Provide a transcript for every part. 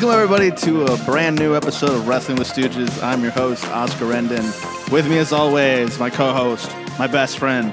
Welcome, everybody, to a brand new episode of Wrestling with Stooges. I'm your host, Oscar Rendon. With me, as always, my co host, my best friend,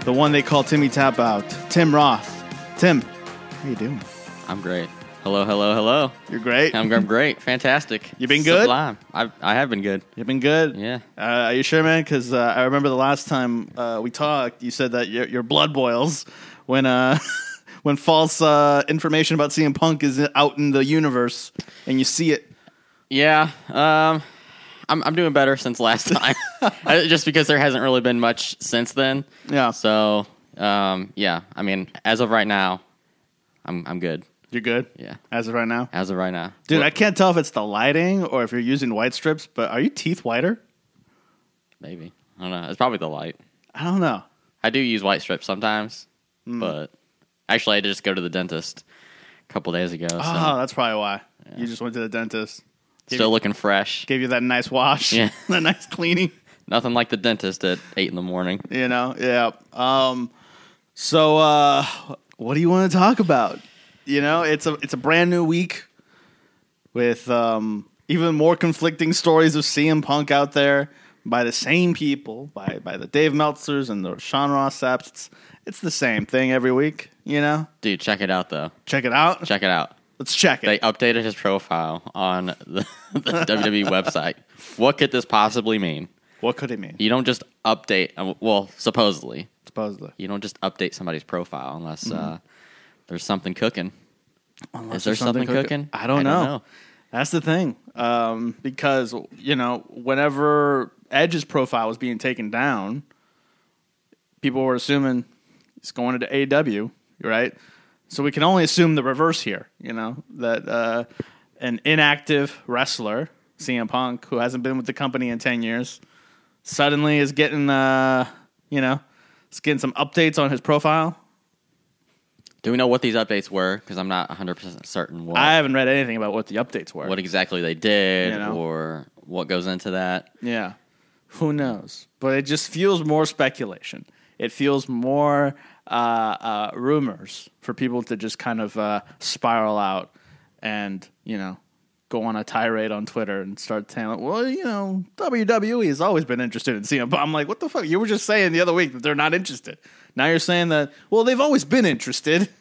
the one they call Timmy Tap Out, Tim Roth. Tim, how you doing? I'm great. Hello, hello, hello. You're great. I'm, I'm great. Fantastic. You've been good? Sublime. I I have been good. You've been good? Yeah. Uh, are you sure, man? Because uh, I remember the last time uh, we talked, you said that your, your blood boils when uh, when false uh, information about CM Punk is out in the universe and you see it. Yeah. Um, I'm I'm doing better since last time. Just because there hasn't really been much since then. Yeah. So um, yeah. I mean, as of right now, I'm I'm good. You're good? Yeah. As of right now? As of right now, Dude, What- I can't tell if it's the lighting or if you're using white strips, but are you teeth whiter? maybe I don't know. It's probably the light. I don't know. I do use white strips sometimes, Hmm. but actually, I just go to the dentist a couple days ago. So Oh, that's probably why. You just went to the dentist. still looking fresh. Gave you that nice wash. Yeah. that nice cleaning. Nothing like the dentist at eight in the morning. You know? Yeah. Um so uh what do you want to talk about? You know, it's a it's a brand new week with um even more conflicting stories of CM Punk out there by the same people, by by the Dave Meltzers and the Sean Ross Sapps. It's, it's the same thing every week, you know? Dude, check it out though. Check it out. Check it out. Let's check it. They updated his profile on the, the WWE website. What could this possibly mean? what could it mean? You don't just update. uh, Well, supposedly, Supposedly. you don't just update somebody's profile unless Mm-hmm. uh, there's something cooking. Unless Is there there's something cooking? I don't, I don't know. know. That's the thing. Um, because you know, whenever Edge's profile was being taken down, people were assuming he's going into AEW, right? So we can only assume the reverse here. You know that uh, an inactive wrestler, CM Punk, who hasn't been with the company in ten years, suddenly is getting, uh, you know, is getting some updates on his profile. Do we know what these updates were? Because I'm not 100 percent certain what I haven't read anything about what the updates were. what exactly they did You know? or what goes into that. Yeah. Who knows? But it just feels more speculation. It feels more uh, uh, rumors for people to just kind of uh, spiral out and, you know, go on a tirade on Twitter and start telling, well, you know, WWE has always been interested in CM Punk. I'm like, what the fuck? You were just saying the other week that they're not interested. Now you're saying that, well, they've always been interested.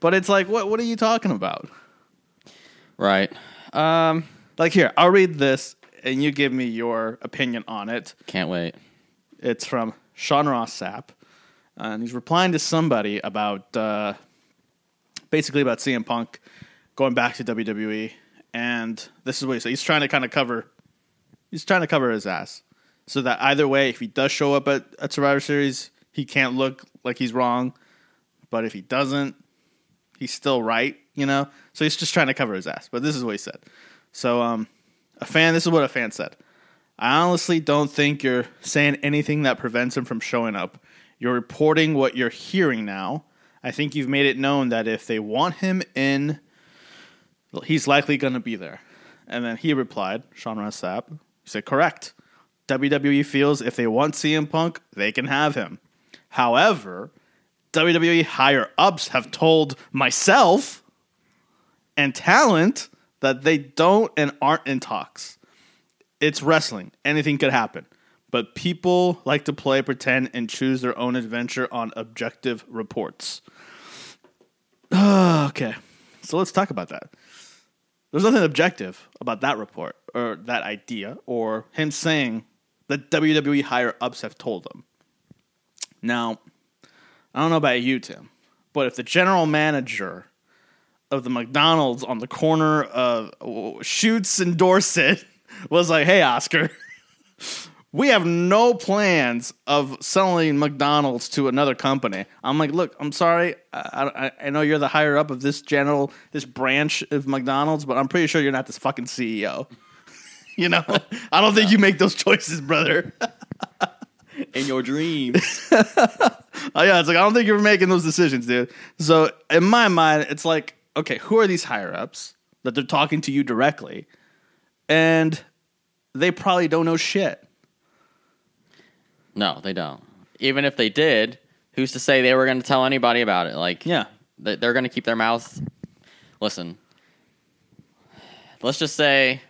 But it's like, what, what are you talking about? Right. Um. Like, here, I'll read this and you give me your opinion on it. Can't wait. It's from Sean Ross Sapp, and he's replying to somebody about uh, basically about CM Punk going back to WWE, and this is what he said. He's trying to kind of cover, he's trying to cover his ass, so that either way, if he does show up at, at Survivor Series, he can't look like he's wrong, but if he doesn't, he's still right, you know. So he's just trying to cover his ass. But this is what he said. So, um, a fan. This is what a fan said. I honestly don't think you're saying anything that prevents him from showing up. You're reporting what you're hearing now. I think you've made it known that if they want him in, he's likely going to be there. And then he replied, Sean Ross Sapp, he said, correct. WWE feels if they want CM Punk, they can have him. However, WWE higher ups have told myself and talent that they don't and aren't in talks it's wrestling. Anything could happen. But people like to play pretend and choose their own adventure on objective reports. okay. So let's talk about that. There's nothing objective about that report or that idea or him saying that WWE higher ups have told him. Now, I don't know about you, Tim, but if the general manager of the McDonald's on the corner of Shoots and Dorset was like, "Hey, Oscar, we have no plans of selling McDonald's to another company." I'm like, "Look, I'm sorry. I, I, I know you're the higher up of this general, this branch of McDonald's, but I'm pretty sure you're not this fucking CEO. you know, I don't think you make those choices, brother." In your dreams. Oh yeah, it's like I don't think you're making those decisions, dude. So in my mind, it's like, okay, who are these higher ups that they're talking to you directly, and they probably don't know shit. No, they don't. Even if they did, who's to say they were going to tell anybody about it? Like, Yeah, they- they're going to keep their mouths. Listen, let's just say,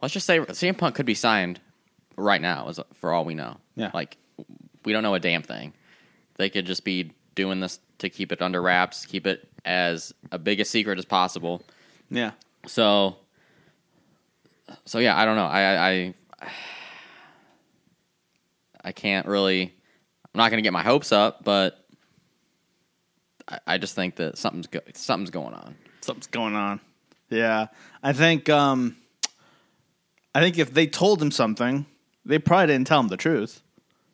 let's just say CM Punk could be signed right now, as for all we know. Yeah. like we don't know a damn thing. They could just be doing this to keep it under wraps, keep it as a big a secret as possible. Yeah. So, so yeah, I don't know. I I I can't really. I'm not going to get my hopes up, but I, I just think that something's go, something's going on. Something's going on. Yeah. I think um I think if they told him something, they probably didn't tell him the truth.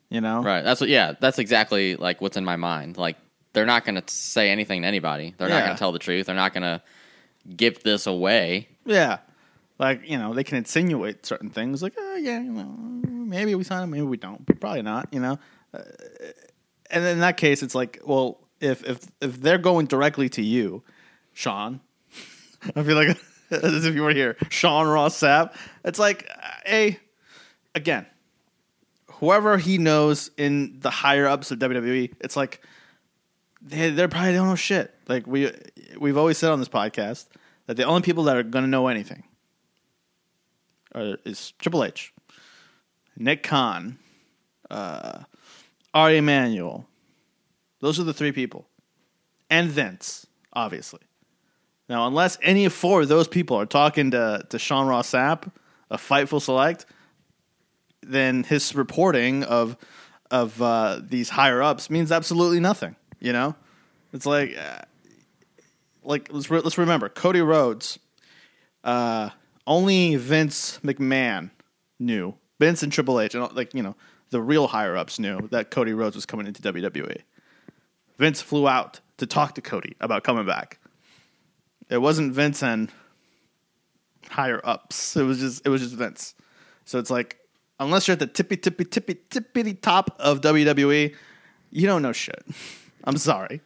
You know? Right. That's what. Yeah. That's exactly like what's in my mind. Like they're not going to say anything to anybody. They're not going to tell the truth. They're not going to give this away. Yeah. Like, you know, they can insinuate certain things like, oh, yeah, you know, maybe we sign him, maybe we don't, probably not, you know? Uh, and in that case, it's like, well, if, if, if they're going directly to you, Sean, I feel like as if you were here, Sean Ross Sapp, it's like, a, again, whoever he knows in the higher ups of WWE, it's like, they, they're probably don't know shit. Like we we've always said on this podcast that the only people that are going to know anything are, is Triple H, Nick Khan, uh, Ari Emanuel. Those are the three people, and Vince, obviously. Now, unless any of four of those people are talking to to Sean Ross Sapp, a Fightful Select, then his reporting of of uh, these higher ups means absolutely nothing. You know, it's like uh, like let's re- let's remember Cody Rhodes. Uh, only Vince McMahon knew. Vince and Triple H, and like you know, the real higher ups knew that Cody Rhodes was coming into WWE. Vince flew out to talk to Cody about coming back. It wasn't Vince and higher ups. It was just it was just Vince. So it's like unless you're at the tippy tippy tippy tippity top of WWE, you don't know shit. I'm sorry.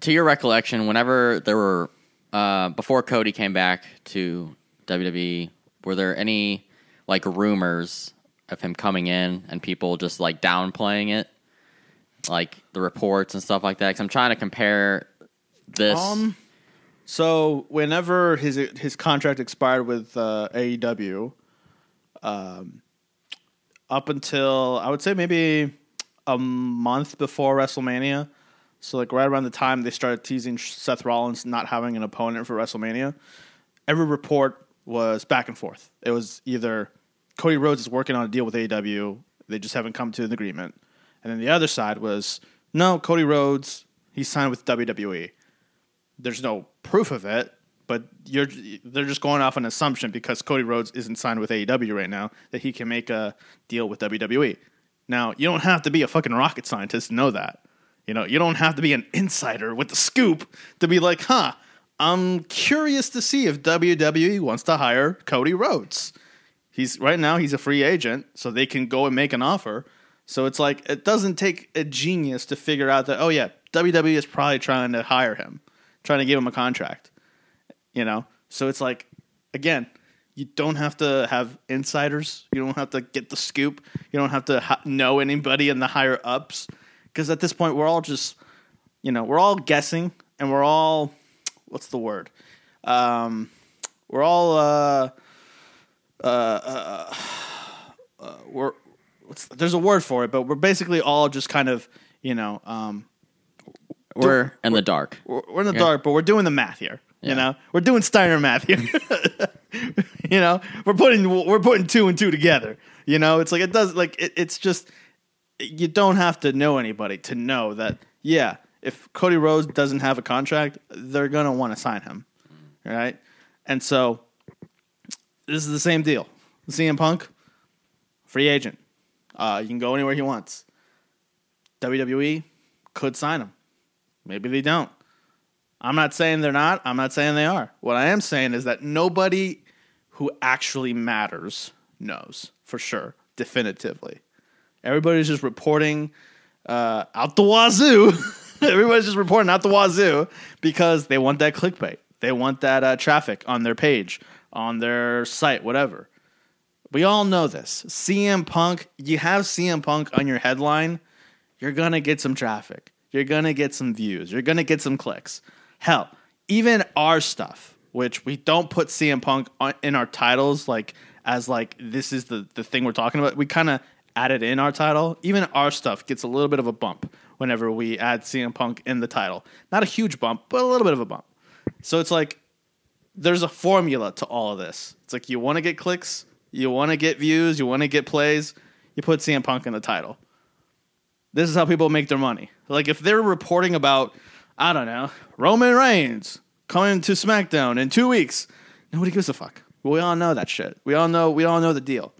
To your recollection, whenever there were uh, before Cody came back to WWE, were there any like rumors of him coming in and people just like downplaying it, like the reports and stuff like that? Because I'm trying to compare this. Um, so whenever his his contract expired with uh, AEW, um, up until I would say maybe a month before WrestleMania, so like right around the time they started teasing Seth Rollins not having an opponent for WrestleMania, every report was back and forth. It was either Cody Rhodes is working on a deal with AEW, they just haven't come to an agreement, and then the other side was no, Cody Rhodes he signed with WWE there's no proof of it, but you're they're just going off an assumption because Cody Rhodes isn't signed with AEW right now that he can make a deal with WWE. Now, you don't have to be a fucking rocket scientist to know that. You know, you don't have to be an insider with the scoop to be like, "Huh, I'm curious to see if WWE wants to hire Cody Rhodes." He's right now he's a free agent, so they can go and make an offer. So it's like it doesn't take a genius to figure out that oh yeah, WWE is probably trying to hire him trying to give him a contract. You know? So it's like again, you don't have to have insiders. You don't have to get the scoop. You don't have to ha- know anybody in the higher ups because at this point we're all just you know, we're all guessing and we're all what's the word? Um we're all uh uh, uh, uh we're what's, there's a word for it, but we're basically all just kind of, you know, um we're in the dark. we're, we're in the Yeah. dark, but we're doing the math here. You know, we're doing Steiner math here. you know, we're putting we're putting two and two together. You know, it's like it does like it, it's just you don't have to know anybody to know that. Yeah, if Cody Rhodes doesn't have a contract, they're gonna want to sign him, right? And so this is the same deal. CM Punk, free agent. Uh, you can go anywhere he wants. WWE could sign him. Maybe they don't. I'm not saying they're not. I'm not saying they are. What I am saying is that nobody who actually matters knows for sure, definitively. Everybody's just reporting uh, out the wazoo. Everybody's just reporting out the wazoo because they want that clickbait. They want that uh, traffic on their page, on their site, whatever. We all know this. CM Punk, you have CM Punk on your headline, you're going to get some traffic. You're going to get some views. You're going to get some clicks. Hell, even our stuff, which we don't put CM Punk on, in our titles like as like this is the the thing we're talking about. We kind of add it in our title. Even our stuff gets a little bit of a bump whenever we add CM Punk in the title. Not a huge bump, but a little bit of a bump. So it's like there's a formula to all of this. It's like you want to get clicks, you want to get views, you want to get plays, you put CM Punk in the title. This is how people make their money. Like if they're reporting about, I don't know, Roman Reigns coming to SmackDown in two weeks, nobody gives a fuck. We all know that shit. We all know. We all know the deal.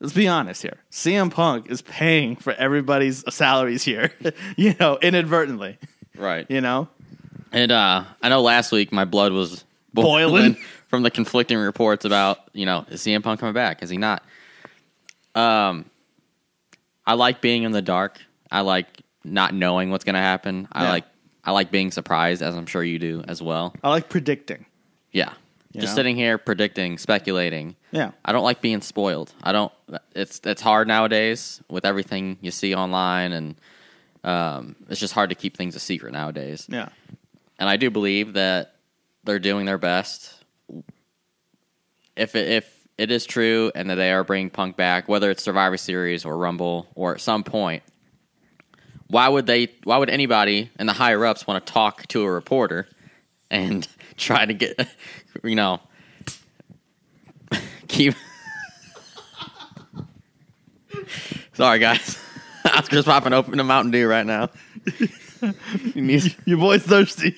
Let's be honest here. CM Punk is paying for everybody's salaries here, you know, inadvertently. Right. You know, And uh, I know last week my blood was Boiling? from the conflicting reports about you know is CM Punk coming back? Is he not? Um, I like being in the dark. I like not knowing what's going to happen. I Yeah. like I like being surprised, as I'm sure you do as well. I like predicting. Yeah, just sitting here predicting, speculating. Yeah. I don't like being spoiled. I don't. It's it's hard nowadays with everything you see online, and um, it's just hard to keep things a secret nowadays Yeah. And I do believe that they're doing their best. If it, if it is true and that they are bringing Punk back, whether it's Survivor Series or Rumble or at some point, why would they? Why would anybody in the higher ups want to talk to a reporter and try to get, you know, keep? Sorry, guys. Oscar's popping open a Mountain Dew right now. Your boy's thirsty.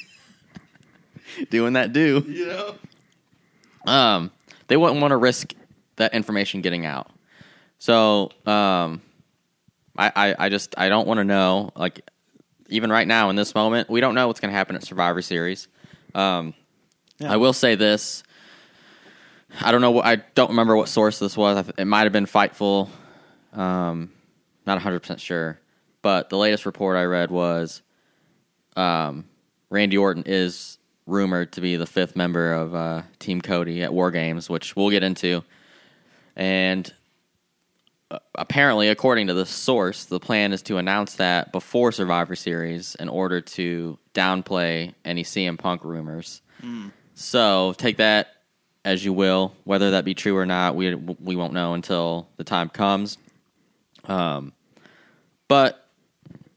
Doing that do. You know. Um, they wouldn't want to risk that information getting out. So, um, I, I, I just I don't want to know. Like, even right now in this moment, we don't know what's going to happen at Survivor Series. Um, Yeah. I will say this. I don't know. what I don't remember what source this was. It might have been Fightful. Um, not 100 percent sure, but the latest report I read was um, Randy Orton is rumored to be the fifth member of uh, Team Cody at War Games, which we'll get into. And uh, apparently, according to the source, the plan is to announce that before Survivor Series in order to downplay any CM Punk rumors. So take that as you will. Whether that be true or not, we we won't know until the time comes. Um, but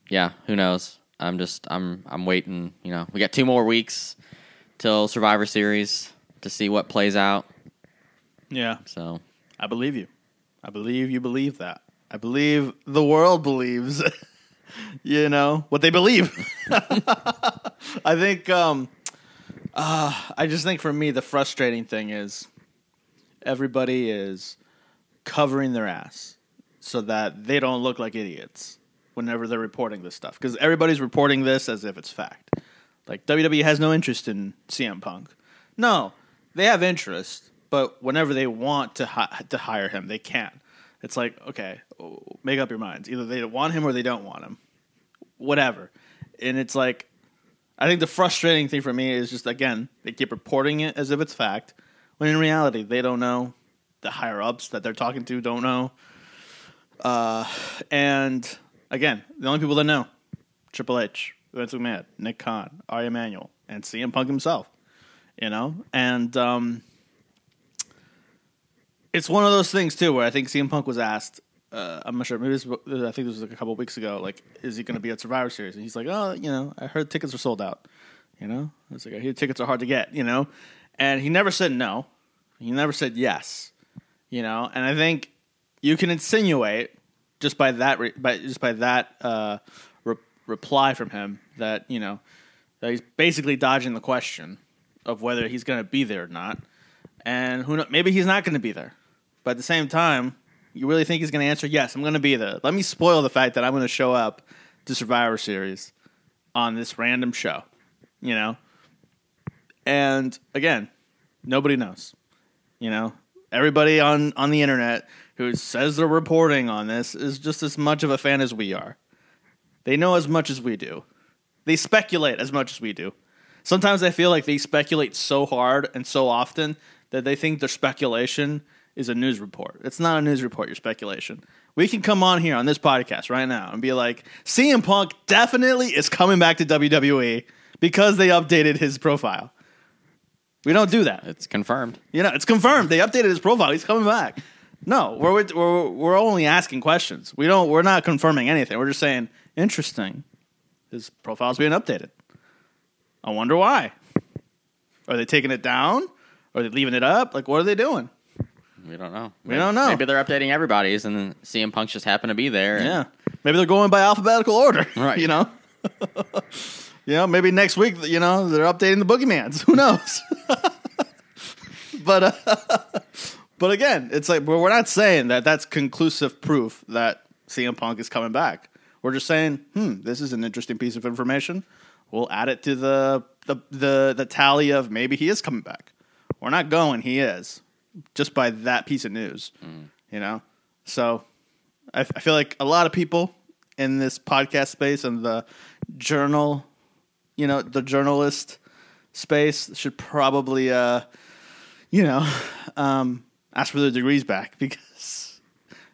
yeah, who knows? I'm just I'm I'm waiting. You know, we got two more weeks till Survivor Series to see what plays out. Yeah. So I believe you. I believe you believe that. I believe the world believes, you know, what they believe. I think, um, uh, I just think for me, the frustrating thing is everybody is covering their ass so that they don't look like idiots whenever they're reporting this stuff. Because everybody's reporting this as if it's fact. Like, WWE has no interest in CM Punk. No, they have interest, but whenever they want to hi- to hire him, they can't. It's like, okay, make up your minds. Either they want him or they don't want him. Whatever. And it's like, I think the frustrating thing for me is just again they keep reporting it as if it's fact, when in reality they don't know. The higher ups that they're talking to don't know. Uh, and again, the only people that know: Triple H, Vince McMahon, Nick Khan, Ari Emanuel, and CM Punk himself. You know, and um, it's one of those things too where I think CM Punk was asked. Uh, I'm not sure. Maybe this, I think this was like a couple weeks ago. Like, is he going to be at Survivor Series? And he's like, oh, you know, I heard tickets are sold out. You know, it's like I hear tickets are hard to get. You know, and he never said no. He never said yes. You know, and I think you can insinuate just by that, re- by just by that uh, reply from him that you know that he's basically dodging the question of whether he's going to be there or not. And who know, maybe he's not going to be there. But at the same time, you really think he's going to answer, yes, I'm going to be there. Let me spoil the fact that I'm going to show up to Survivor Series on this random show, you know? And again, nobody knows. You know, everybody on, on the internet who says they're reporting on this is just as much of a fan as we are. They know as much as we do. They speculate as much as we do. Sometimes I feel like they speculate so hard and so often that they think their speculation is a news report. It's not a news report, your speculation. We can come on here on this podcast right now and be like, CM Punk definitely is coming back to WWE because they updated his profile. We don't do that. It's confirmed. You know, it's confirmed. They updated his profile. He's coming back. No, we're we're we're only asking questions. We don't. We're not confirming anything. We're just saying interesting. His profile's being updated. I wonder why. Are they taking it down? Are they leaving it up? Like, what are they doing? We don't know. We don't know. Maybe they're updating everybody's, and then CM Punk just happened to be there. and- Yeah, maybe they're going by alphabetical order. Right. You know. you know, maybe next week. You know, they're updating the Boogeymans. Who knows? but uh, but again, it's like we're not saying that that's conclusive proof that CM Punk is coming back. We're just saying, hmm, this is an interesting piece of information. We'll add it to the the the, the tally of maybe he is coming back. We're not going. He is just by that piece of news. You know, so I, I feel like a lot of people in this podcast space and the journal, you know, the journalist space should probably, uh, you know, um, ask for their degrees back because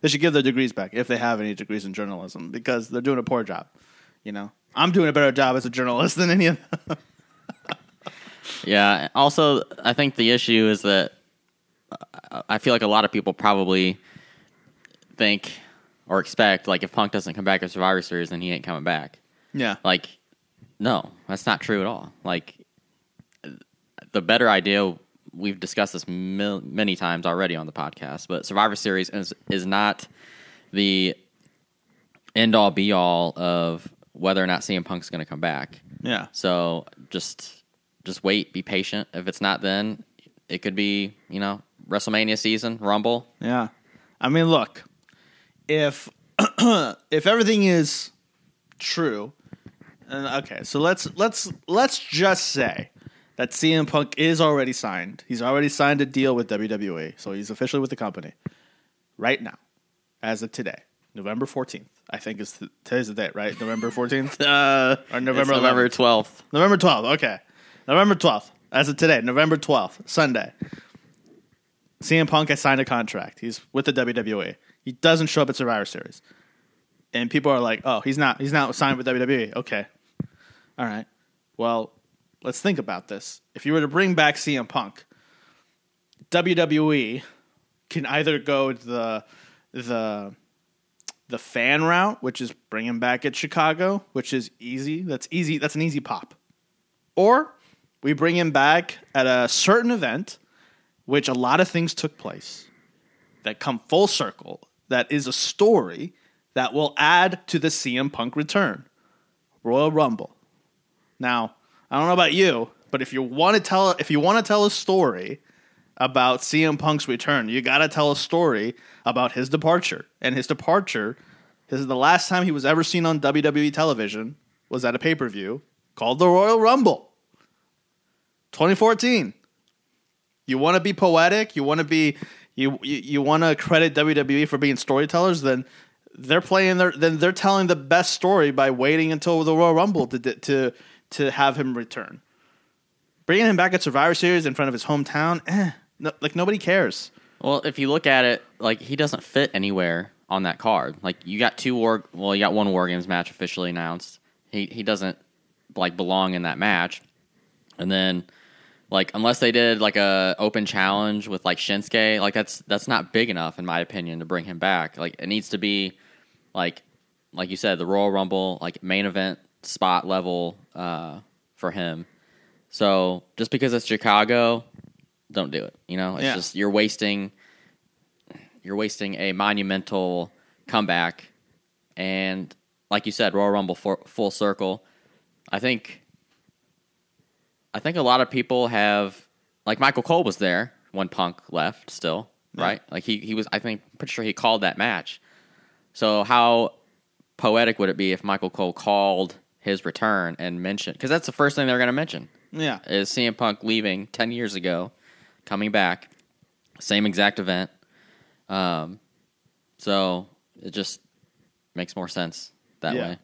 they should give their degrees back if they have any degrees in journalism because they're doing a poor job. You know, I'm doing a better job as a journalist than any of them. Yeah. Also, I think the issue is that uh, I feel like a lot of people probably think or expect like if Punk doesn't come back at Survivor Series, then he ain't coming back. yeah. Like, no, that's not true at all. Like, the better idea we've discussed this mil- many times already on the podcast, but Survivor Series is is not the end all be all of whether or not CM Punk's going to come back. Yeah. So just just wait, be patient. If it's not then, it could be you know WrestleMania season, Rumble. Yeah. I mean, look, if if everything is true, and okay, so let's let's let's just say that CM Punk is already signed. He's already signed a deal with WWE, so he's officially with the company right now, as of today, November fourteenth. I think is the, today's the date, right? November fourteenth Uh, or November November twelfth. November 12th. Okay. November 12th. As of today, November 12th, Sunday. CM Punk has signed a contract. He's with the WWE. He doesn't show up at Survivor Series. And people are like, "Oh, he's not he's not signed with WWE." Okay. All right. Well, let's think about this. If you were to bring back CM Punk, WWE can either go the the the fan route, which is bring him back at Chicago, which is easy. That's easy. That's an easy pop. Or we bring him back at a certain event, which a lot of things took place that come full circle. That is a story that will add to the CM Punk return. Royal Rumble. Now, I don't know about you, but if you want to tell if you want to tell a story about CM Punk's return, you got to tell a story about his departure. And his departure, this is the last time he was ever seen on WWE television was at a pay-per-view called the Royal Rumble. 2014. You want to be poetic, you want to be you you, you want to credit WWE for being storytellers, then they're playing their then they're telling the best story by waiting until the Royal Rumble to to to have him return. Bringing him back at Survivor Series in front of his hometown, eh, no, like nobody cares. Well, if you look at it, like he doesn't fit anywhere on that card. Like you got two war, well, you got one War Games match officially announced. He he doesn't like belong in that match. And then, like unless they did like a open challenge with like Shinsuke, like that's that's not big enough in my opinion to bring him back. Like it needs to be like like you said, the Royal Rumble, like main event spot level uh, for him. So just because it's Chicago, don't do it. You know, it's Yeah. just you're wasting you're wasting a monumental comeback, and like you said, Royal Rumble for, full circle. I think I think a lot of people have like Michael Cole was there when Punk left still, right? Like he he was I think pretty sure he called that match. So how poetic would it be if Michael Cole called his return and mention because that's the first thing they're going to mention Yeah, is CM Punk leaving 10 years ago, coming back, same exact event. Um, so it just makes more sense that Yeah. way.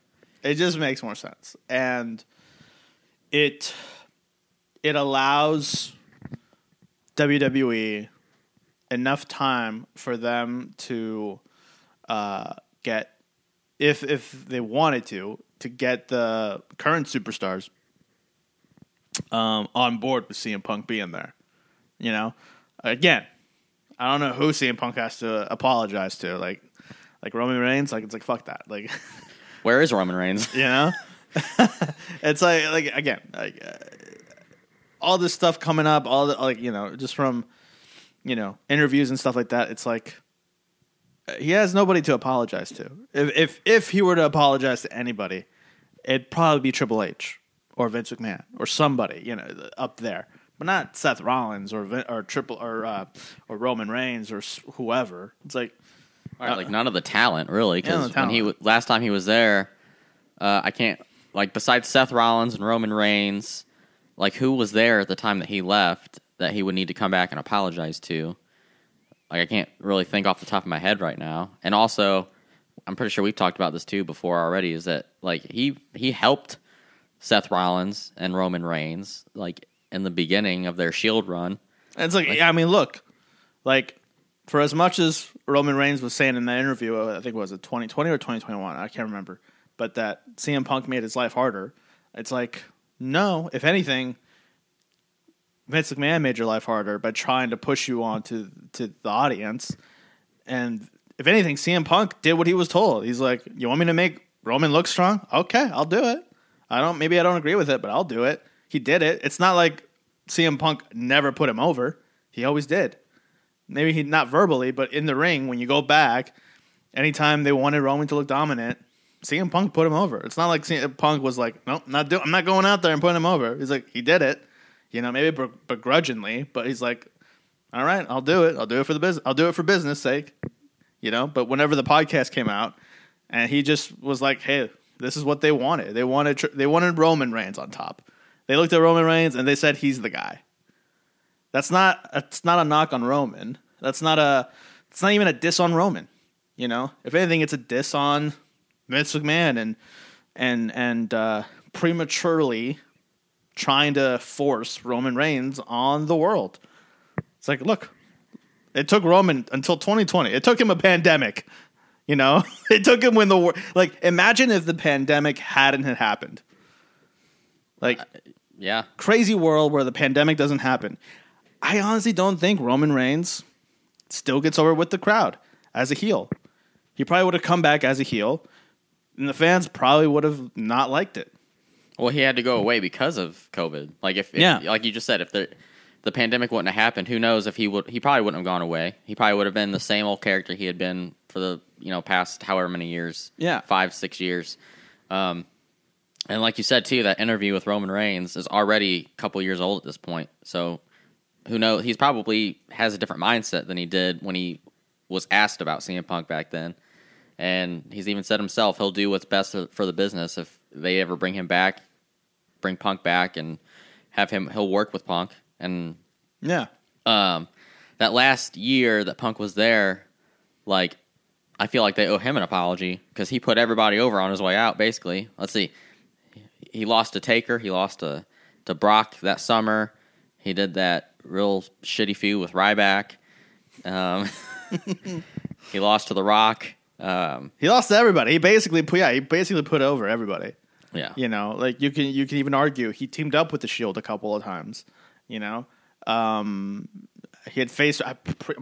it just makes more sense, and it it allows WWE enough time for them to uh, get if if they wanted to to get the current superstars um, on board with CM Punk being there. You know, again, I don't know who CM Punk has to apologize to. Like, like Roman Reigns. Like it's like fuck that. Like, Where is Roman Reigns? you know, it's like like again like uh, all this stuff coming up. All the like you know just from you know interviews and stuff like that. It's like he has nobody to apologize to. If if if he were to apologize to anybody, it'd probably be Triple H or Vince McMahon or somebody you know up there, but not Seth Rollins or Vin, or Triple or uh, or Roman Reigns or whoever. It's like Right, like none of the talent really because None of the when he last time he was there, uh, I can't like besides Seth Rollins and Roman Reigns, like who was there at the time that he left that he would need to come back and apologize to. Like I can't really think off the top of my head right now. And also, I'm pretty sure we've talked about this too before already. Is that like he he helped Seth Rollins and Roman Reigns like in the beginning of their Shield run. And It's like, yeah I mean, look, like for as much as Roman Reigns was saying in that interview, I think it was it 2020 or 2021, I can't remember, but that CM Punk made his life harder. It's like, no, if anything, Vince McMahon made your life harder by trying to push you on to, to the audience. And if anything, CM Punk did what he was told. He's like, you want me to make Roman look strong? Okay, I'll do it. I don't, maybe I don't agree with it, but I'll do it. He did it. It's not like CM Punk never put him over. He always did. Maybe he not verbally, but in the ring, when you go back, anytime they wanted Roman to look dominant, CM Punk put him over. It's not like CM Punk was like, nope, not do- I'm not going out there and putting him over. He's like, he did it, you know, maybe begrudgingly, but he's like, all right, I'll do it. I'll do it for the business. I'll do it for business sake, you know. But whenever the podcast came out, and he just was like, hey, this is what they wanted. They wanted they wanted Roman Reigns on top. They looked at Roman Reigns and they said he's the guy. That's not that's not a knock on Roman. That's not a it's not even a diss on Roman. You know, if anything, it's a diss on Vince McMahon and and and uh, prematurely trying to force Roman Reigns on the world. It's like, look, it took Roman until 2020. It took him a pandemic. You know, it took him when the war. Like, imagine if the pandemic hadn't had happened. Like, uh, Yeah, crazy world where the pandemic doesn't happen. I honestly don't think Roman Reigns still gets over with the crowd as a heel. He probably would have come back as a heel, and the fans probably would have not liked it. Well, he had to go away because of COVID. Like if, if- Yeah. like you just said, if the the pandemic wouldn't have happened, who knows if he would? He probably wouldn't have gone away. He probably would have been the same old character he had been for the you know past however many years. Yeah. five six years. Um, and like you said too, that interview with Roman Reigns is already a couple years old at this point. So who knows? He's probably has a different mindset than he did when he was asked about CM Punk back then. And he's even said himself he'll do what's best for the business if they ever bring him back, bring Punk back, and have him. He'll work with Punk. And Yeah. um, that last year that Punk was there, like I feel like they owe him an apology because he put everybody over on his way out. Basically, let's see, he lost to Taker, he lost to to Brock that summer. He did that real shitty feud with Ryback. Um, he lost to The Rock. Um, He lost to everybody. He basically put yeah, he basically put over everybody. Yeah, You know, like you can you can even argue he teamed up with the Shield a couple of times. You know, um, he had faced. I'm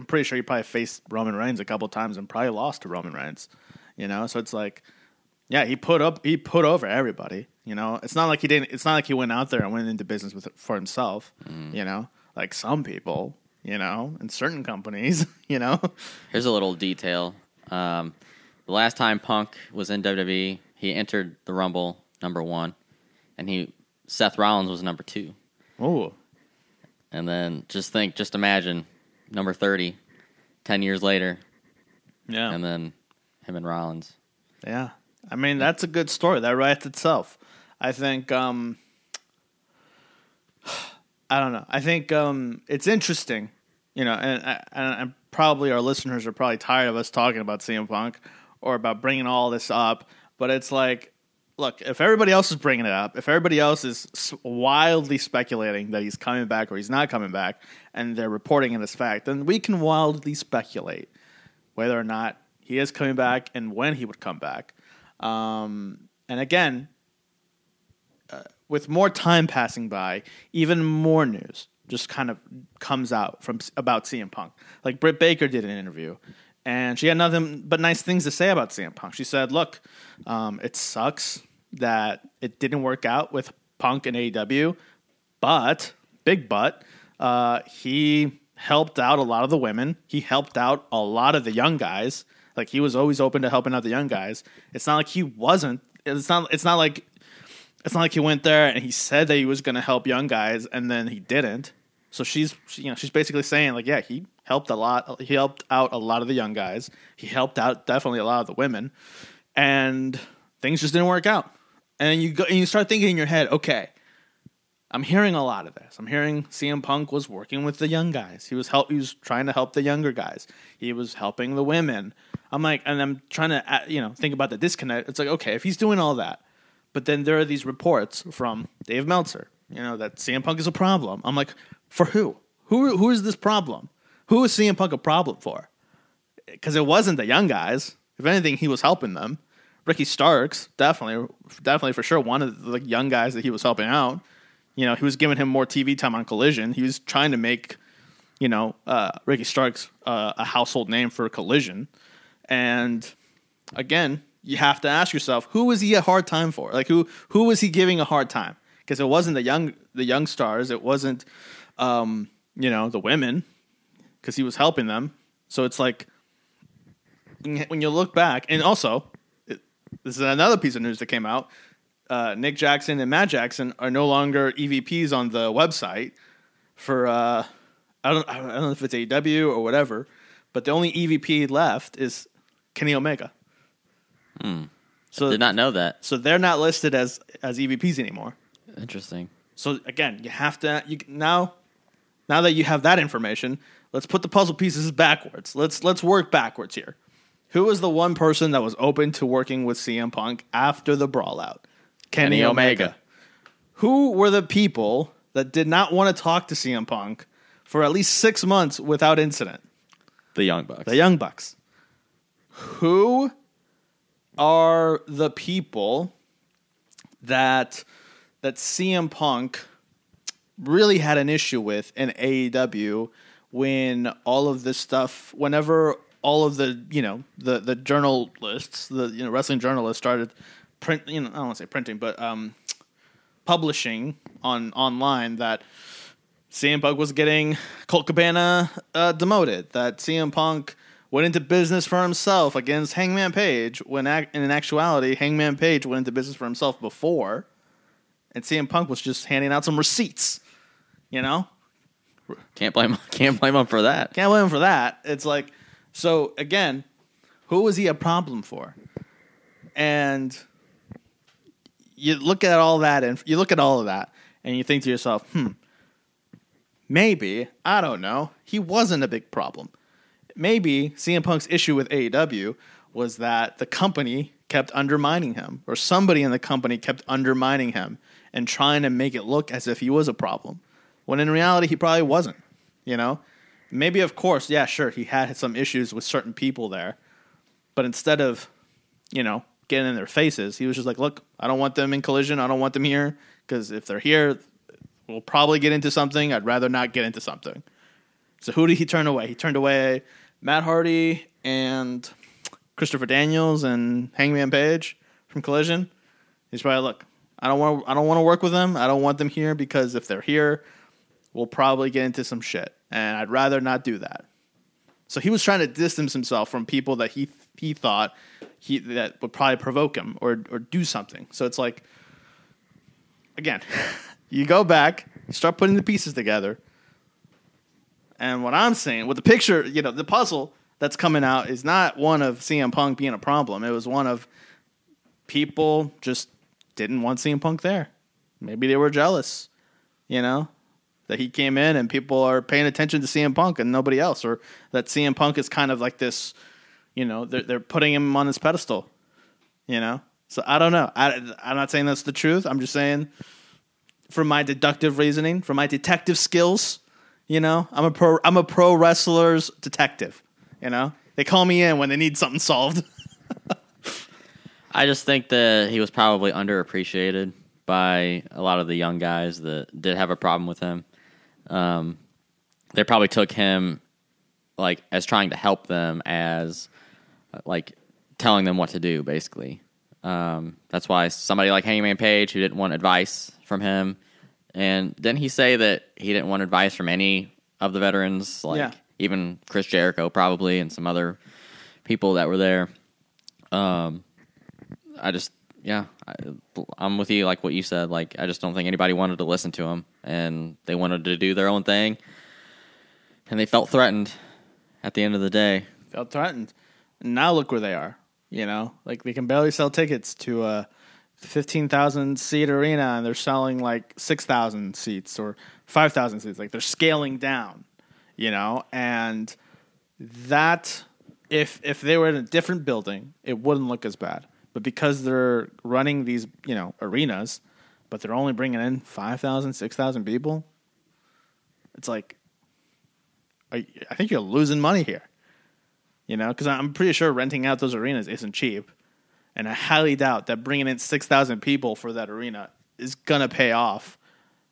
pretty sure he probably faced Roman Reigns a couple of times and probably lost to Roman Reigns. You know, so it's like, yeah, he put up he put over everybody. You know, it's not like he didn't. It's not like he went out there and went into business with for himself. You know, like some people. You know, in certain companies. You know, Here's a little detail. Um, the last time Punk was in WWE, he entered the Rumble number one, and he Seth Rollins was number two. oh, And then just think, just imagine number 30, 10 years later, yeah, and then him and Rollins. Yeah. I mean, that's a good story. That writes itself. I think um I don't know. I think um it's interesting, you know, and, and, and probably our listeners are probably tired of us talking about CM Punk or about bringing all this up, but it's like look, if everybody else is bringing it up, if everybody else is wildly speculating that he's coming back or he's not coming back and they're reporting it as fact, then we can wildly speculate whether or not he is coming back and when he would come back. Um, and again, uh, with more time passing by, even more news just kind of comes out from about CM Punk. Like Britt Baker did an interview, and she had nothing but nice things to say about CM Punk. She said, "Look, um, it sucks that it didn't work out with Punk and AEW, but big but uh, he helped out a lot of the women. He helped out a lot of the young guys. Like he was always open to helping out the young guys. It's not like he wasn't. It's not. It's not like." It's not like he went there and he said that he was going to help young guys and then he didn't so she's she, you know she's basically saying like yeah he helped a lot he helped out a lot of the young guys he helped out definitely a lot of the women and things just didn't work out and you go and you start thinking in your head okay I'm hearing a lot of this I'm hearing CM Punk was working with the young guys he was help he was trying to help the younger guys he was helping the women I'm like and I'm trying to uh, you know think about the disconnect it's like okay if he's doing all that but then there are these reports from Dave Meltzer you know that CM Punk is a problem I'm like for who? Who who is this problem? Who is CM Punk a problem for? Because it wasn't the young guys. If anything, he was helping them. Ricky Starks, definitely, definitely for sure, one of the young guys that he was helping out. You know, he was giving him more TV time on Collision. He was trying to make, you know, uh, Ricky Starks uh, a household name for Collision. And again, you have to ask yourself, who was he a hard time for? Like who who was he giving a hard time? Because it wasn't the young the young stars. It wasn't um, you know, the women because he was helping them. So it's like when you look back, and also this is another piece of news that came out. Uh, Nick Jackson and Matt Jackson are no longer EVPs on the website for uh, I don't I don't know if it's AEW or whatever, but the only EVP left is Kenny Omega. Hmm. So did not know that. So they're not listed as as EVPs anymore. Interesting. So again, you have to you now now that you have that information, let's put the puzzle pieces backwards. Let's let's work backwards here. Who was the one person that was open to working with CM Punk after the brawl out? Kenny, Kenny Omega. Omega. Who were the people that did not want to talk to CM Punk for at least six months without incident? The Young Bucks. The Young Bucks. Who are the people that that CM Punk really had an issue with in AEW when all of this stuff, whenever all of the you know the the journalists, the you know wrestling journalists started print, you know I don't want to say printing, but um, publishing on online that CM Punk was getting Colt Cabana uh, demoted, that CM Punk went into business for himself against Hangman Page, when ac- in actuality Hangman Page went into business for himself before, and CM Punk was just handing out some receipts you know, can't blame can't blame him for that. Can't blame him for that. It's like so again, who was he a problem for? And you look at all that and you look at all of that and you think to yourself, hmm, maybe, I don't know, he wasn't a big problem. Maybe CM Punk's issue with AEW was that the company kept undermining him, or somebody in the company kept undermining him and trying to make it look as if he was a problem when in reality he probably wasn't. You know, maybe of course, yeah, sure, he had some issues with certain people there, but instead of, you know, getting in their faces, he was just like, look, I don't want them in collision. I don't want them here because if they're here, we'll probably get into something. I'd rather not get into something. So who did he turn away? He turned away Matt Hardy and Christopher Daniels and Hangman Page from Collision. He's probably look. I don't want. I don't want to work with them. I don't want them here because if they're here, we'll probably get into some shit, and I'd rather not do that. So he was trying to distance himself from people that he he thought he that would probably provoke him or or do something. So it's like again, you go back, you start putting the pieces together. And what I'm saying, with the picture, you know, the puzzle that's coming out is not one of CM Punk being a problem. It was one of people just didn't want CM Punk there. Maybe they were jealous, you know that he came in and people are paying attention to CM Punk and nobody else, or that CM Punk is kind of like this, you know, they're they're putting him on this pedestal, you know. So I don't know. I, I'm not saying that's the truth. I'm just saying, from my deductive reasoning, from my detective skills, you know, I'm a pro. I'm a pro wrestler's detective. You know, they call me in when they need something solved. I just think that he was probably underappreciated by a lot of the young guys that did have a problem with him. Um, they probably took him like as trying to help them as like telling them what to do, basically. Um, that's why somebody like Hangman Page, who didn't want advice from him, and didn't he say that he didn't want advice from any of the veterans, like Yeah. even Chris Jericho, probably, and some other people that were there. Um, I just, yeah, I, I'm with you. Like what you said, like I just don't think anybody wanted to listen to him, and they wanted to do their own thing, and they felt threatened. At the end of the day, felt threatened. And now look where they are. You know, like they can barely sell tickets to a fifteen thousand seat arena, and they're selling like six thousand seats or five thousand seats. Like they're scaling down. You know, and that if if they were in a different building, it wouldn't look as bad. But because they're running these, you know, arenas, but they're only bringing in 5,000, 6,000 people, it's like, I, I think you're losing money here. You know, because I'm pretty sure renting out those arenas isn't cheap. And I highly doubt that bringing in 6,000 people for that arena is going to pay off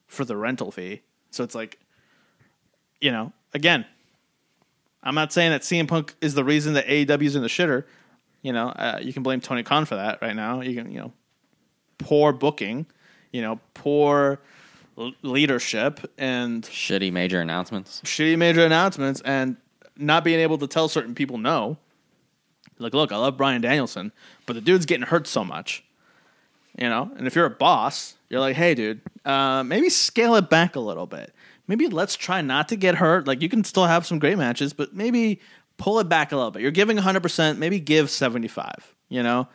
for the rental fee. So it's like, you know, again, I'm not saying that CM Punk is the reason that AEW's in the shitter. You know, uh, you can blame Tony Khan for that right now. You can, you know, poor booking, you know, poor l- leadership and shitty major announcements. shitty major announcements and not being able to tell certain people no. Like, look, I love Bryan Danielson, but the dude's getting hurt so much. You know, and if you're a boss, you're like, hey, dude, uh, maybe scale it back a little bit. Maybe let's try not to get hurt. Like, you can still have some great matches, but maybe pull it back a little bit. You're giving 100%, maybe give 75, you know?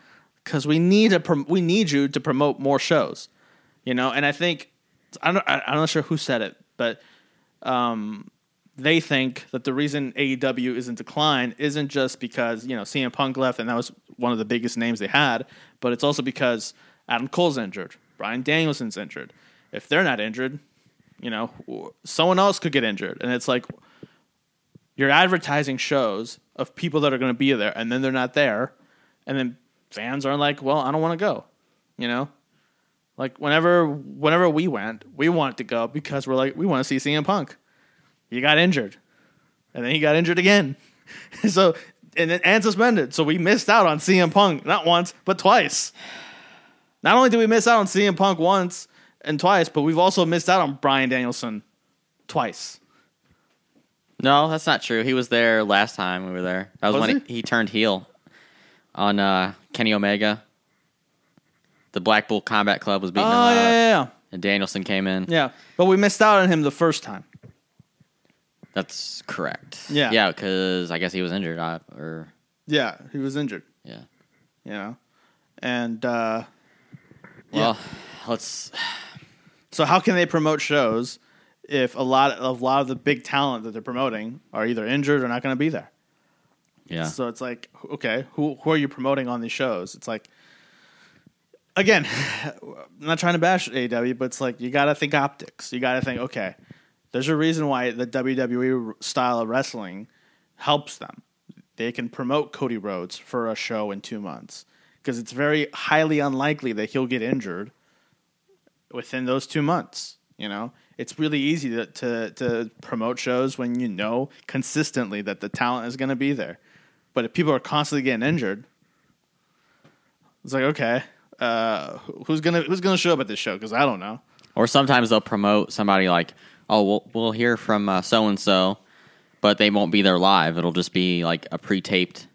Because we need a prom- we need you to promote more shows, you know. And I think I don't I'm not sure who said it, but um, they think that the reason AEW is in decline isn't just because you know CM Punk left and that was one of the biggest names they had, but it's also because Adam Cole's injured, Bryan Danielson's injured. If they're not injured, you know, someone else could get injured, and it's like you're advertising shows of people that are going to be there, and then they're not there, and then fans are like, "Well, I don't want to go," you know. Like whenever whenever we went, we wanted to go because we're like we want to see CM Punk. He got injured, and then he got injured again. so and then and suspended. So we missed out on CM Punk not once but twice. Not only did we miss out on CM Punk once and twice, but we've also missed out on Bryan Danielson twice. No, that's not true. He was there last time we were there. That was, Was when he? he turned heel on uh, Kenny Omega. The Blackpool Combat Club was Oh beating him yeah, up, yeah, yeah, and Danielson came in. yeah. But we missed out on him the first time. That's correct. Yeah. yeah, because I guess he was injured. Uh, or Yeah, he was injured. yeah. You know, and uh, Well, let's. So how can they promote shows if a lot of a lot of the big talent that they're promoting are either injured or not going to be there? Yeah, So it's like, okay, who who are you promoting on these shows? It's like, again, I'm not trying to bash AEW, but it's like you got to think optics. You got to think, okay, there's a reason why the WWE style of wrestling helps them. They can promote Cody Rhodes for a show in two months because it's very highly unlikely that he'll get injured within those two months. You know, it's really easy to to, to promote shows when you know consistently that the talent is going to be there. But if people are constantly getting injured, it's like okay, uh, who's gonna who's gonna show up at this show? Because I don't know. or sometimes they'll promote somebody like, oh, we'll we'll hear from so and so, but they won't be there live. It'll just be like a pre-taped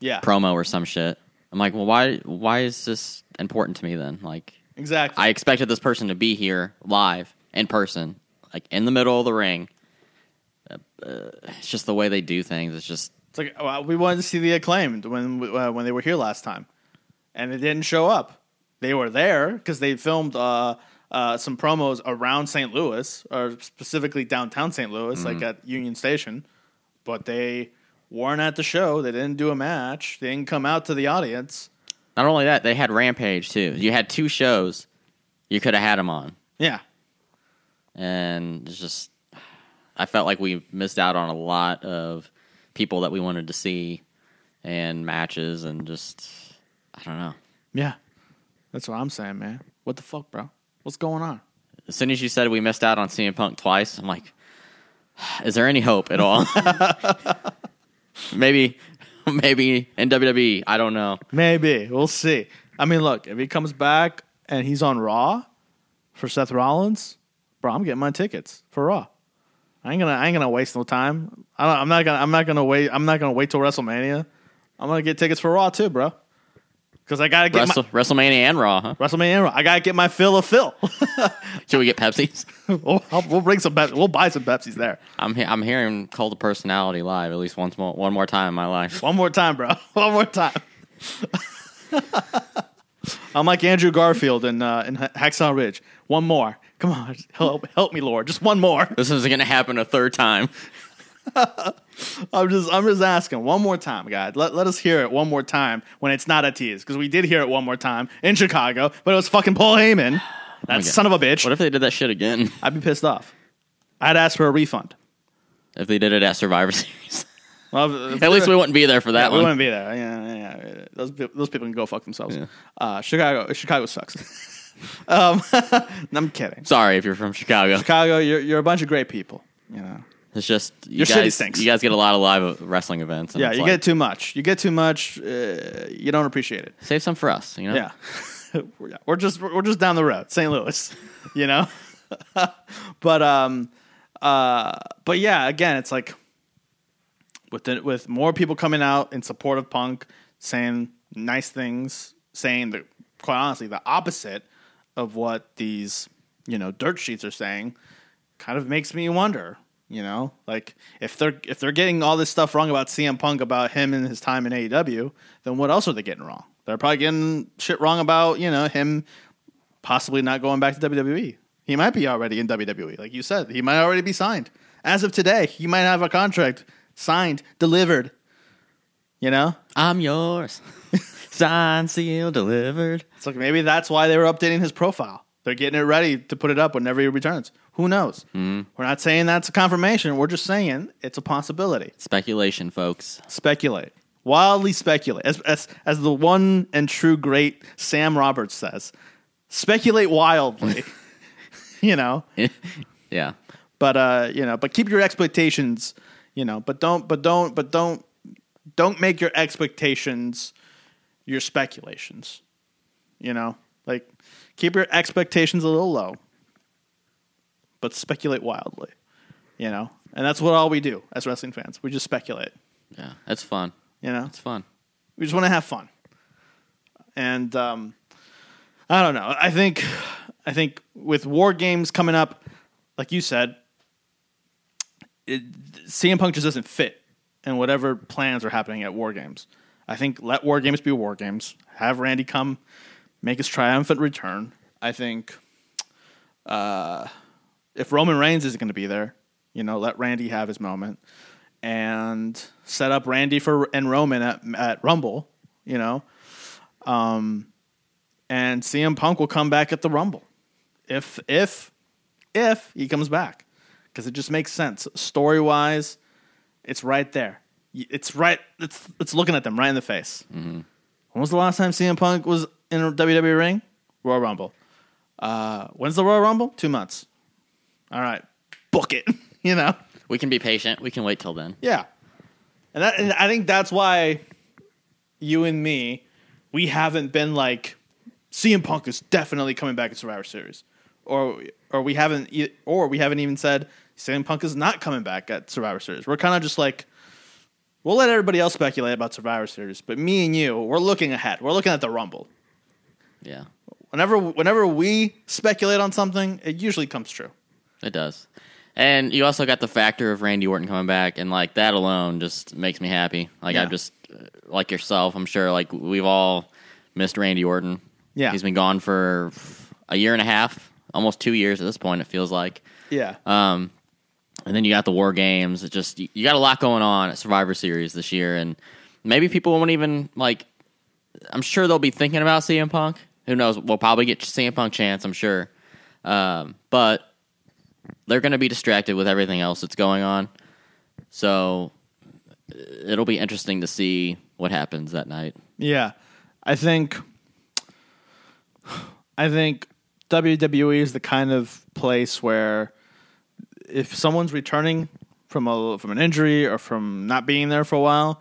Yeah, promo or some shit. I'm like, well, why why is this important to me then? Like, exactly. I expected this person to be here live in person, like in the middle of the ring. Uh, uh, it's just the way they do things. It's just It's like well, we wanted to see the acclaimed when uh, when they were here last time, and it didn't show up. They were there because they filmed uh, uh, some promos around St. Louis, or specifically downtown St. Louis, like at Union Station, but they weren't at the show. They didn't do a match. They didn't come out to the audience. not only that they had Rampage too. You had two shows you could have had them on, Yeah, and it's just I felt like we missed out on a lot of people that we wanted to see and matches and just I don't know. yeah. That's what I'm saying, man. What the fuck, bro? What's going on? As soon as you said we missed out on CM Punk twice, I'm like, is there any hope at all? maybe, maybe in WWE. I don't know. Maybe we'll see. I mean, look, if he comes back and he's on Raw for Seth Rollins, bro, I'm getting my tickets for Raw. I ain't gonna, I ain't gonna waste no time. I don't, I'm not gonna, I'm not gonna wait. I'm not gonna wait till WrestleMania. I'm gonna get tickets for Raw too, bro. Because I gotta get Wrestle, WrestleMania and Raw, huh? WrestleMania. and Raw. I gotta get my fill of Phil. Should we get Pepsi's? we'll, we'll bring some. Pepsi. We'll buy some Pepsis there. I'm he- I'm hearing Cult of Personality live at least once more, one more time in my life. One more time, bro. One more time. I'm like Andrew Garfield in uh, in Hacksaw Ridge. One more. Come on, help, help me, Lord. Just one more. This isn't going to happen a third time. I'm just I'm just asking one more time, guys. Let, let us hear it one more time when it's not a tease because we did hear it one more time in Chicago, but it was fucking Paul Heyman. That God. son of a bitch. What if they did that shit again? I'd be pissed off. I'd ask for a refund. If they did it at Survivor Series, Well, at least we wouldn't be there for that Yeah, we wouldn't be there. Yeah, yeah, yeah. Those those people can go fuck themselves. Uh, Chicago, Chicago sucks. um, I'm kidding. Sorry if you're from Chicago. Chicago, you're you're a bunch of great people. You know. It's just you Your city guys. stinks. You guys get a lot of live wrestling events. and Yeah, it's you like, get too much. You get too much. Uh, you don't appreciate it. save some for us. You know. Yeah, we're, we're just we're just down the road, St. Louis. You know, but um, uh, but yeah, again, it's like with the, with more people coming out in support of Punk, saying nice things, saying the quite honestly the opposite of what these you know dirt sheets are saying, kind of makes me wonder. You know, like if they're if they're getting all this stuff wrong about CM Punk about him and his time in AEW, then what else are they getting wrong? They're probably getting shit wrong about you know him possibly not going back to WWE. He might be already in WWE, like you said. He might already be signed. As of today, he might have a contract signed, delivered. You know, I'm yours. Signed, sealed, delivered. it's like maybe that's why they were updating his profile. They're getting it ready to put it up whenever he returns. Who knows? We're not saying that's a confirmation. We're just saying it's a possibility. Speculation, folks. Speculate. Wildly speculate. As, as, as the one and true great Sam Roberts says, speculate wildly. you know, yeah. but uh, you know, but keep your expectations, you know, but don't, but don't, but don't, don't make your expectations your speculations. You know, like keep your expectations a little low, but speculate wildly. You know, and that's what all we do as wrestling fans. We just speculate. Yeah. That's fun. You know, It's fun. we just want to have fun. And um, I don't know. I think I think with war games coming up, like you said, it, CM Punk just doesn't fit in whatever plans are happening at war games. I think let war games be war games. Have Randy come make his triumphant return. I think uh, if Roman Reigns isn't going to be there, you know, let Randy have his moment and set up Randy for and Roman at, at Rumble, you know. Um, and CM Punk will come back at the Rumble if if if he comes back because it just makes sense story wise. It's right there. It's right. It's it's looking at them right in the face. When was the last time CM Punk was in a WWE ring? Royal Rumble. Uh, when's the Royal Rumble? Two months. All right, book it. you know. We can be patient. We can wait till then. Yeah, and, that, and I think that's why you and me, we haven't been like CM Punk is definitely coming back at Survivor Series, or or we haven't or we haven't even said CM Punk is not coming back at Survivor Series. We're kind of just like we'll let everybody else speculate about Survivor Series, but me and you, we're looking ahead. We're looking at the Rumble. Yeah. Whenever whenever we speculate on something, it usually comes true. It does. And you also got the factor of Randy Orton coming back, and like that alone just makes me happy. Like Yeah. I'm just uh, like yourself. I'm sure like we've all missed Randy Orton. Yeah. he's been gone for a year and a half, almost two years at this point. It feels like. Yeah. Um, and then you got the War Games. It just you, got a lot going on at Survivor Series this year, and maybe people won't even like. I'm sure they'll be thinking about CM Punk. Who knows? We'll probably get CM Punk chance. I'm sure, um, but they're going to be distracted with everything else that's going on. So it'll be interesting to see what happens that night. Yeah, I think, I think WWE is the kind of place where if someone's returning from a from an injury or from not being there for a while,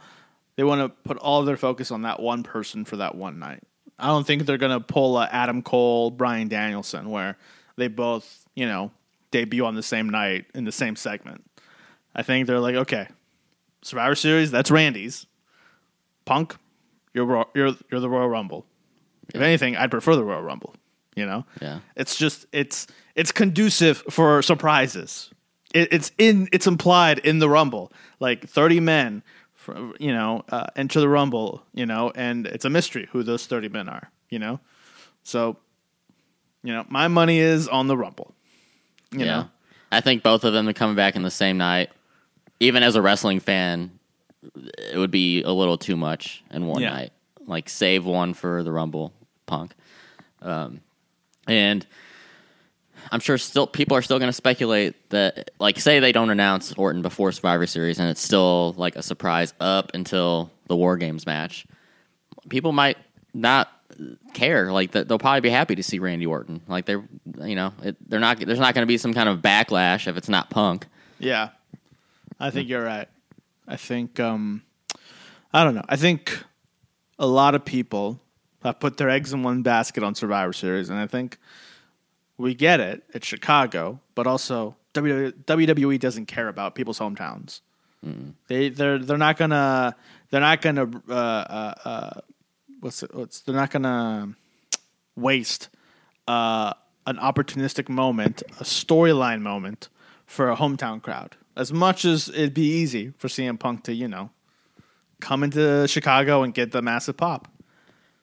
they want to put all their focus on that one person for that one night. I don't think they're gonna pull a Adam Cole, Bryan Danielson, where they both you know debut on the same night in the same segment. I think they're like, okay, Survivor Series, that's Randy's. Punk, you're you're you're the Royal Rumble. If anything, I'd prefer the Royal Rumble. You know, Yeah. it's just it's it's conducive for surprises. It, it's in it's implied in the Rumble, like thirty men, you know, uh, enter the Rumble, you know, and it's a mystery who those thirty men are. You know, so you know my money is on the Rumble. You yeah. know, I think both of them are coming back in the same night. Even as a wrestling fan, it would be a little too much in one Yeah. night. Like save one for the Rumble Punk. Um, and I'm sure still people are still going to speculate that like say they don't announce Orton before Survivor Series and it's still like a surprise up until the War Games match. People might not care. Like th- they'll probably be happy to see Randy Orton. Like they're you know it, they're not. There's not going to be some kind of backlash if it's not Punk. Yeah, I think you're right. I think um, I don't know. I think a lot of people have put their eggs in one basket on Survivor Series, and I think we get it. It's Chicago, but also WWE doesn't care about people's hometowns. They they're they're not gonna they're not gonna uh, uh, uh, what's it, what's they're not gonna waste uh, an opportunistic moment, a storyline moment for a hometown crowd. As much as it'd be easy for CM Punk to, you know, come into Chicago and get the massive pop.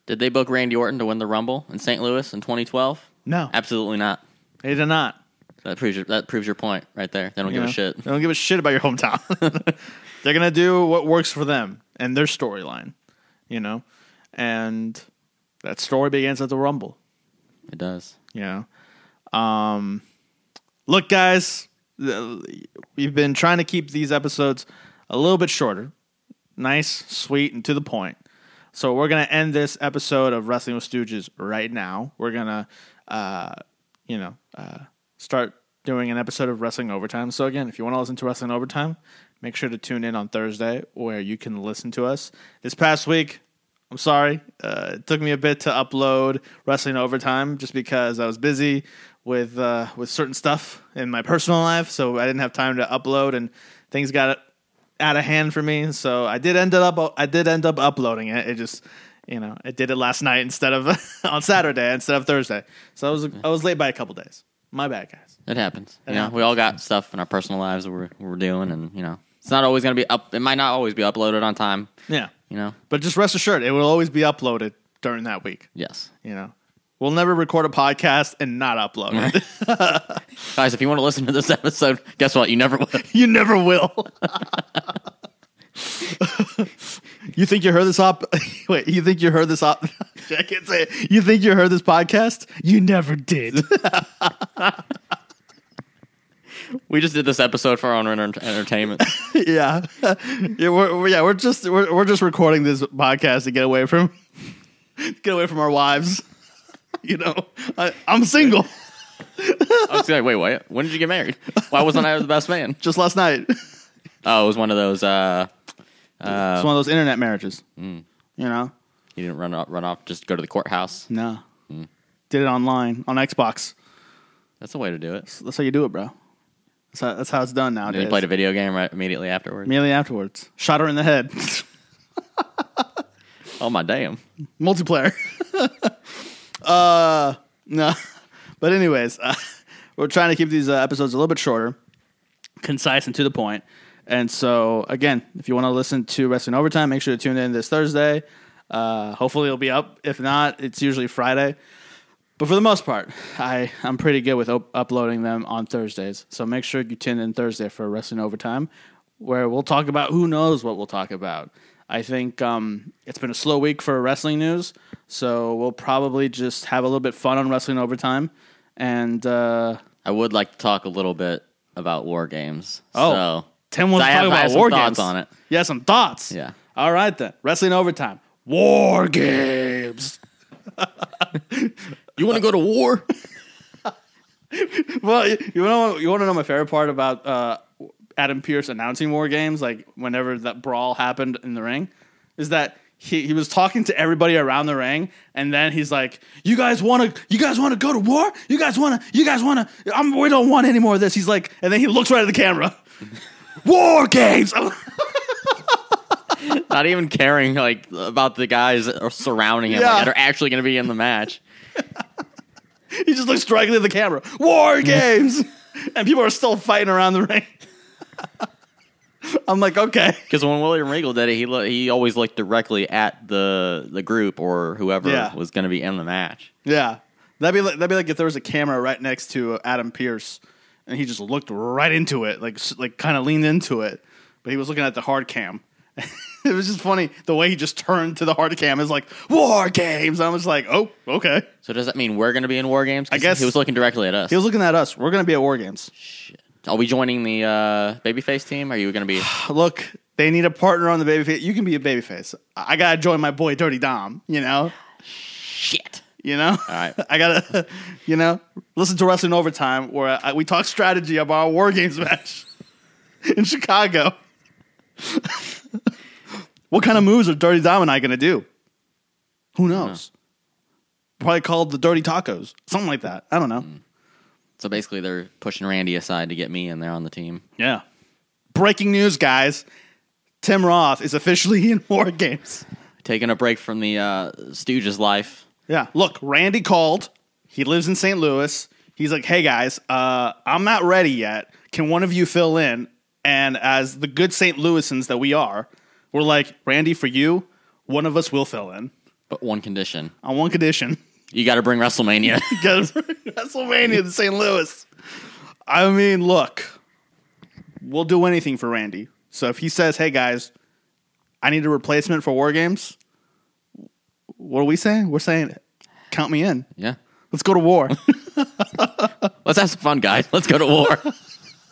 Did they book Randy Orton to win the Rumble in St. Louis in 2012? No, Absolutely not. they did not. That proves your, that proves your point right there. They don't you give know? a shit. They don't give a shit about your hometown. They're gonna do what works for them and their storyline, you know, and that story begins at the Rumble. It does. Know, um, look, guys, we've been trying to keep these episodes a little bit shorter, nice, sweet, and to the point. So we're gonna end this episode of Wrestling with Stooges right now. We're gonna, uh, you know, uh, start doing an episode of Wrestling Overtime. So again, if you want to listen to Wrestling Overtime, make sure to tune in on Thursday where you can listen to us. This past week, I'm sorry. Uh, it took me a bit to upload Wrestling Overtime just because I was busy with uh, with certain stuff in my personal life, so I didn't have time to upload, and things got out of hand for me. So I did end up I did end up uploading it. It just you know I did it last night instead of on Saturday instead of Thursday. So I was I was late by a couple days. My bad, guys. It happens. It you know, happens. we all got stuff in our personal lives that we're we're doing, and you know, it's not always going to be up. It might not always be uploaded on time. Yeah, You know. but just rest assured, it will always be uploaded during that week. Yes, You know, we'll never record a podcast and not upload it. guys. If you want to listen to this episode, guess what? You never will. You never will. you think you heard this op? Wait, you think you heard this op? I can't say it. You think you heard this podcast? You never did. we just did this episode for our own enter- entertainment. yeah, yeah. We're, we're- yeah, we're just we're, we're just recording this podcast to get away from get away from our wives. You know, I, I'm single. I was like, wait, wait. When did you get married? Why wasn't I the best man? Just last night. Oh, it was one of those. uh, uh it's one of those internet marriages. Mm. You know, You didn't run off, run off. Just go to the courthouse. no. Mm. Did it online on Xbox. That's the way to do it. That's how you do it, bro. That's how, that's how it's done And nowadays. then you played a video game right immediately afterwards. Immediately afterwards, shot her in the head. Oh my damn! Multiplayer. Uh, no, but anyways, uh, we're trying to keep these uh, episodes a little bit shorter, concise and to the point. And so, again, if you want to listen to Wrestling Overtime, make sure to tune in this Thursday. Uh, hopefully, it'll be up. If not, it's usually Friday. But for the most part, I, I'm pretty good with op- uploading them on Thursdays. So make sure you tune in Thursday for Wrestling Overtime, where we'll talk about who knows what we'll talk about. I think um, it's been a slow week for wrestling news, so we'll probably just have a little bit fun on Wrestling Overtime. And uh, I would like to talk a little bit about war games. Oh. so, Tim wants I to have- talk about some war games. on it. Yeah, some thoughts. Yeah. All right then. Wrestling Overtime. War games. you want to go to war? well, you you know you want to know my favorite part about uh, Adam Pearce announcing war games, like whenever that brawl happened in the ring, is that he, he was talking to everybody around the ring, and then he's like, "You guys want to? You guys want to go to war? You guys want to? You guys want to? I'm we don't want any more of this." He's like, and then he looks right at the camera. war games. Not even caring like about the guys surrounding him Yeah. like, that are actually going to be in the match. he just looks directly at the camera. War games, and people are still fighting around the ring. I'm like, okay. Because when William Regal did it, he lo- he always looked directly at the the group or whoever Yeah. was going to be in the match. Yeah, that'd be like, that'd be like if there was a camera right next to Adam Pearce, and he just looked right into it, like s- like kind of leaned into it, but he was looking at the hard cam. it was just funny the way he just turned to the hard cam. Is like war games. I was like, oh, okay. So does that mean we're going to be in War Games? 'Cause I guess- he was looking directly at us. He was looking at us. We're gonna be at war games. Shit. Are we joining the uh, babyface team? Are you going to be? Look, they need a partner on the babyface. You can be a babyface. I gotta join my boy Dirty Dom. You know. Shit. You know, right. I gotta, you know, listen to Wrestling Overtime where I, we talk strategy about our War Games match in Chicago. what kind of moves are Dirty Dom and I gonna do? Who knows? Probably called the Dirty Tacos, something like that. I don't know. So basically, they're pushing Randy aside to get me in there on the team. Yeah. Breaking news, guys! Tim Roth is officially in War Games. Taking a break from the uh, Stooges life. Yeah. Look, Randy called. He lives in St. Louis. He's like, hey guys, uh, I'm not ready yet. Can one of you fill in? And as the good St. Louisans that we are, we're like, Randy, for you, one of us will fill in But one condition: on one condition. you got to bring WrestleMania. Because WrestleMania in St. Louis. I mean, look, we'll do anything for Randy. So if he says, hey guys, I need a replacement for War Games, what are we saying? We're saying, count me in. yeah. Let's go to war. Let's have some fun, guys. Let's go to war.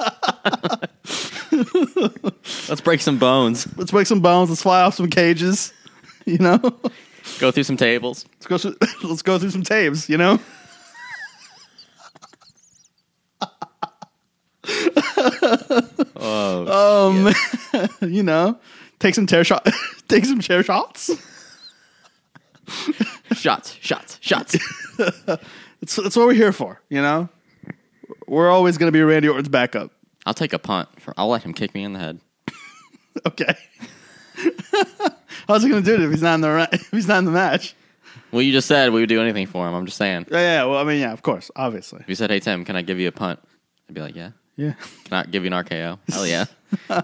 Let's break some bones. Let's break some bones. Let's fly off some cages. You know, Go through some tables. let's go. Through, let's go through some tapes. You know. Oh, Um, you know, take some chair shot. take some chair shots. shots, shots, shots. It's that's what we're here for. You know, we're always going to be Randy Orton's backup. I'll take a punt. For, I'll let him kick me in the head. Okay. How's he going to do it if he's not in the ra- if he's not in the match? Well, you just said we would do anything for him. I'm just saying. Yeah, yeah. Well, I mean, yeah, of course, obviously. If you said, "Hey Tim, can I give you a punt?" I'd be like, "Yeah." Yeah, Can I give you an RKO? Hell yeah.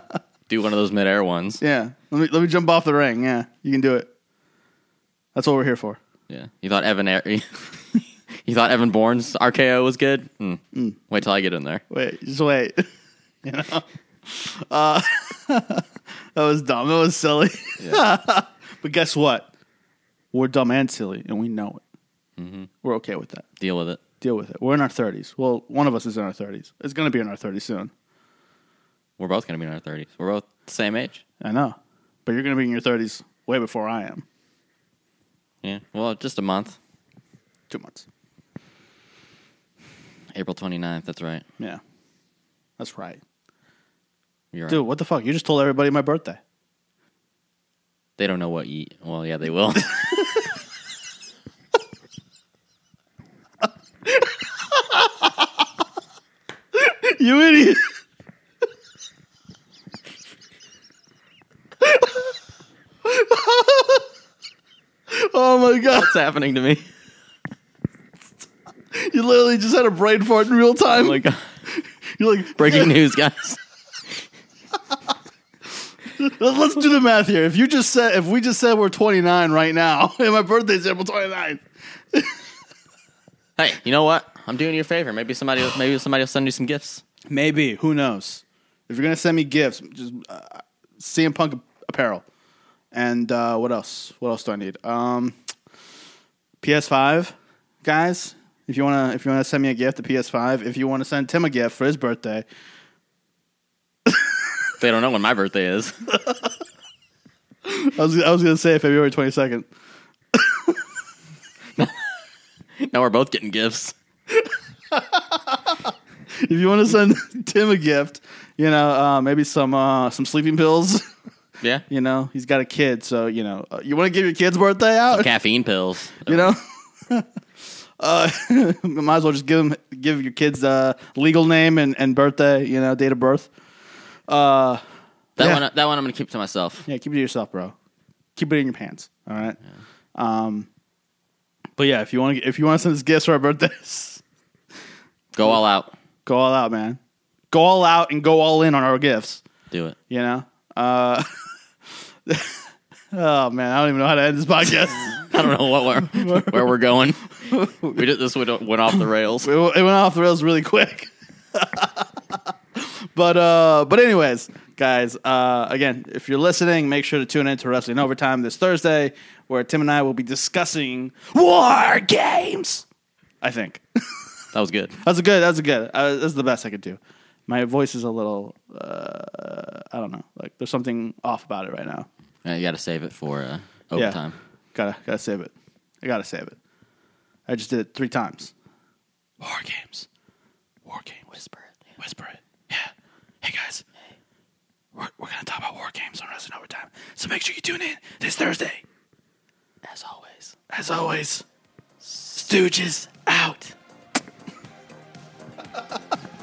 do one of those midair ones. yeah. Let me let me jump off the ring. Yeah, you can do it. That's what we're here for. Yeah. You thought Evan Air- You thought Evan Bourne's RKO was good? Hmm. Wait till I get in there. Wait, just wait. you know, uh, that was dumb. That was silly. but guess what? We're dumb and silly, and we know it. Mm-hmm. We're okay with that. Deal with it. Deal with it. We're in our thirties. Well, one of us is in our thirties. It's going to be in our thirties soon. We're both going to be in our 30s. We're both the same age. I know, but you're going to be in your thirties way before I am. Yeah. Well, just a month. Two months. April 29th. That's right. Yeah, that's right, You're right. dude. What the fuck? You just told everybody my birthday. They don't know what you. Well, yeah, they will. You idiot. oh my god! What's happening to me? You literally just had a brain fart in real time. Oh my god. You're like Breaking news, guys. Let's do the math here. If you just said, if we just said we're 29 right now, and my birthday's April 29th, Hey, you know what? I'm doing you a favor. Maybe somebody, maybe somebody will send you some gifts. maybe who knows? If you're gonna send me gifts, just uh, CM Punk apparel, and uh, what else? What else do I need? Um, PS5, guys. If you wanna, if you wanna send me a gift, a PS5. If you wanna send Tim a gift for his birthday, They don't know when my birthday is. I was, I was gonna say February 22nd. now we're both getting gifts. if you want to send Tim a gift, you know, uh, maybe some uh, some sleeping pills. Yeah. you know, he's got a kid, so you know, uh, you want to give your kid's birthday out. Caffeine pills. You know, uh, might as well just give him give your kid's uh, legal name and, and birthday. You know, date of birth. Uh, That Yeah. one that one I'm gonna keep to myself. yeah, keep it to yourself, bro. Keep it in your pants. All right. Um, but yeah, if you want to if you want to send us gifts for our birthdays, Go all out. go all out, man. Go all out and go all in on our gifts. Do it. You know. Uh, oh man, I don't even know how to end this podcast. I don't know what we're, where we're going. We did this went went off the rails. it went off the rails really quick. But uh, but anyways, guys, uh, again, if you're listening, make sure to tune in to Wrestling Overtime this Thursday, where Tim and I will be discussing war games. I think That was good. that's a good. That's a good. Uh, that's the best I could do. My voice is a little. Uh, I don't know. Like there's something off about it right now. Uh, you got to save it for uh, overtime. Gotta gotta save it. I gotta save it. I just did it three times. War games. War game. Whisper it. Whisper it. Hey guys. We're, we're gonna talk about war games on Wrestling Overtime. So make sure you tune in this Thursday. As always. As always, Stooges out.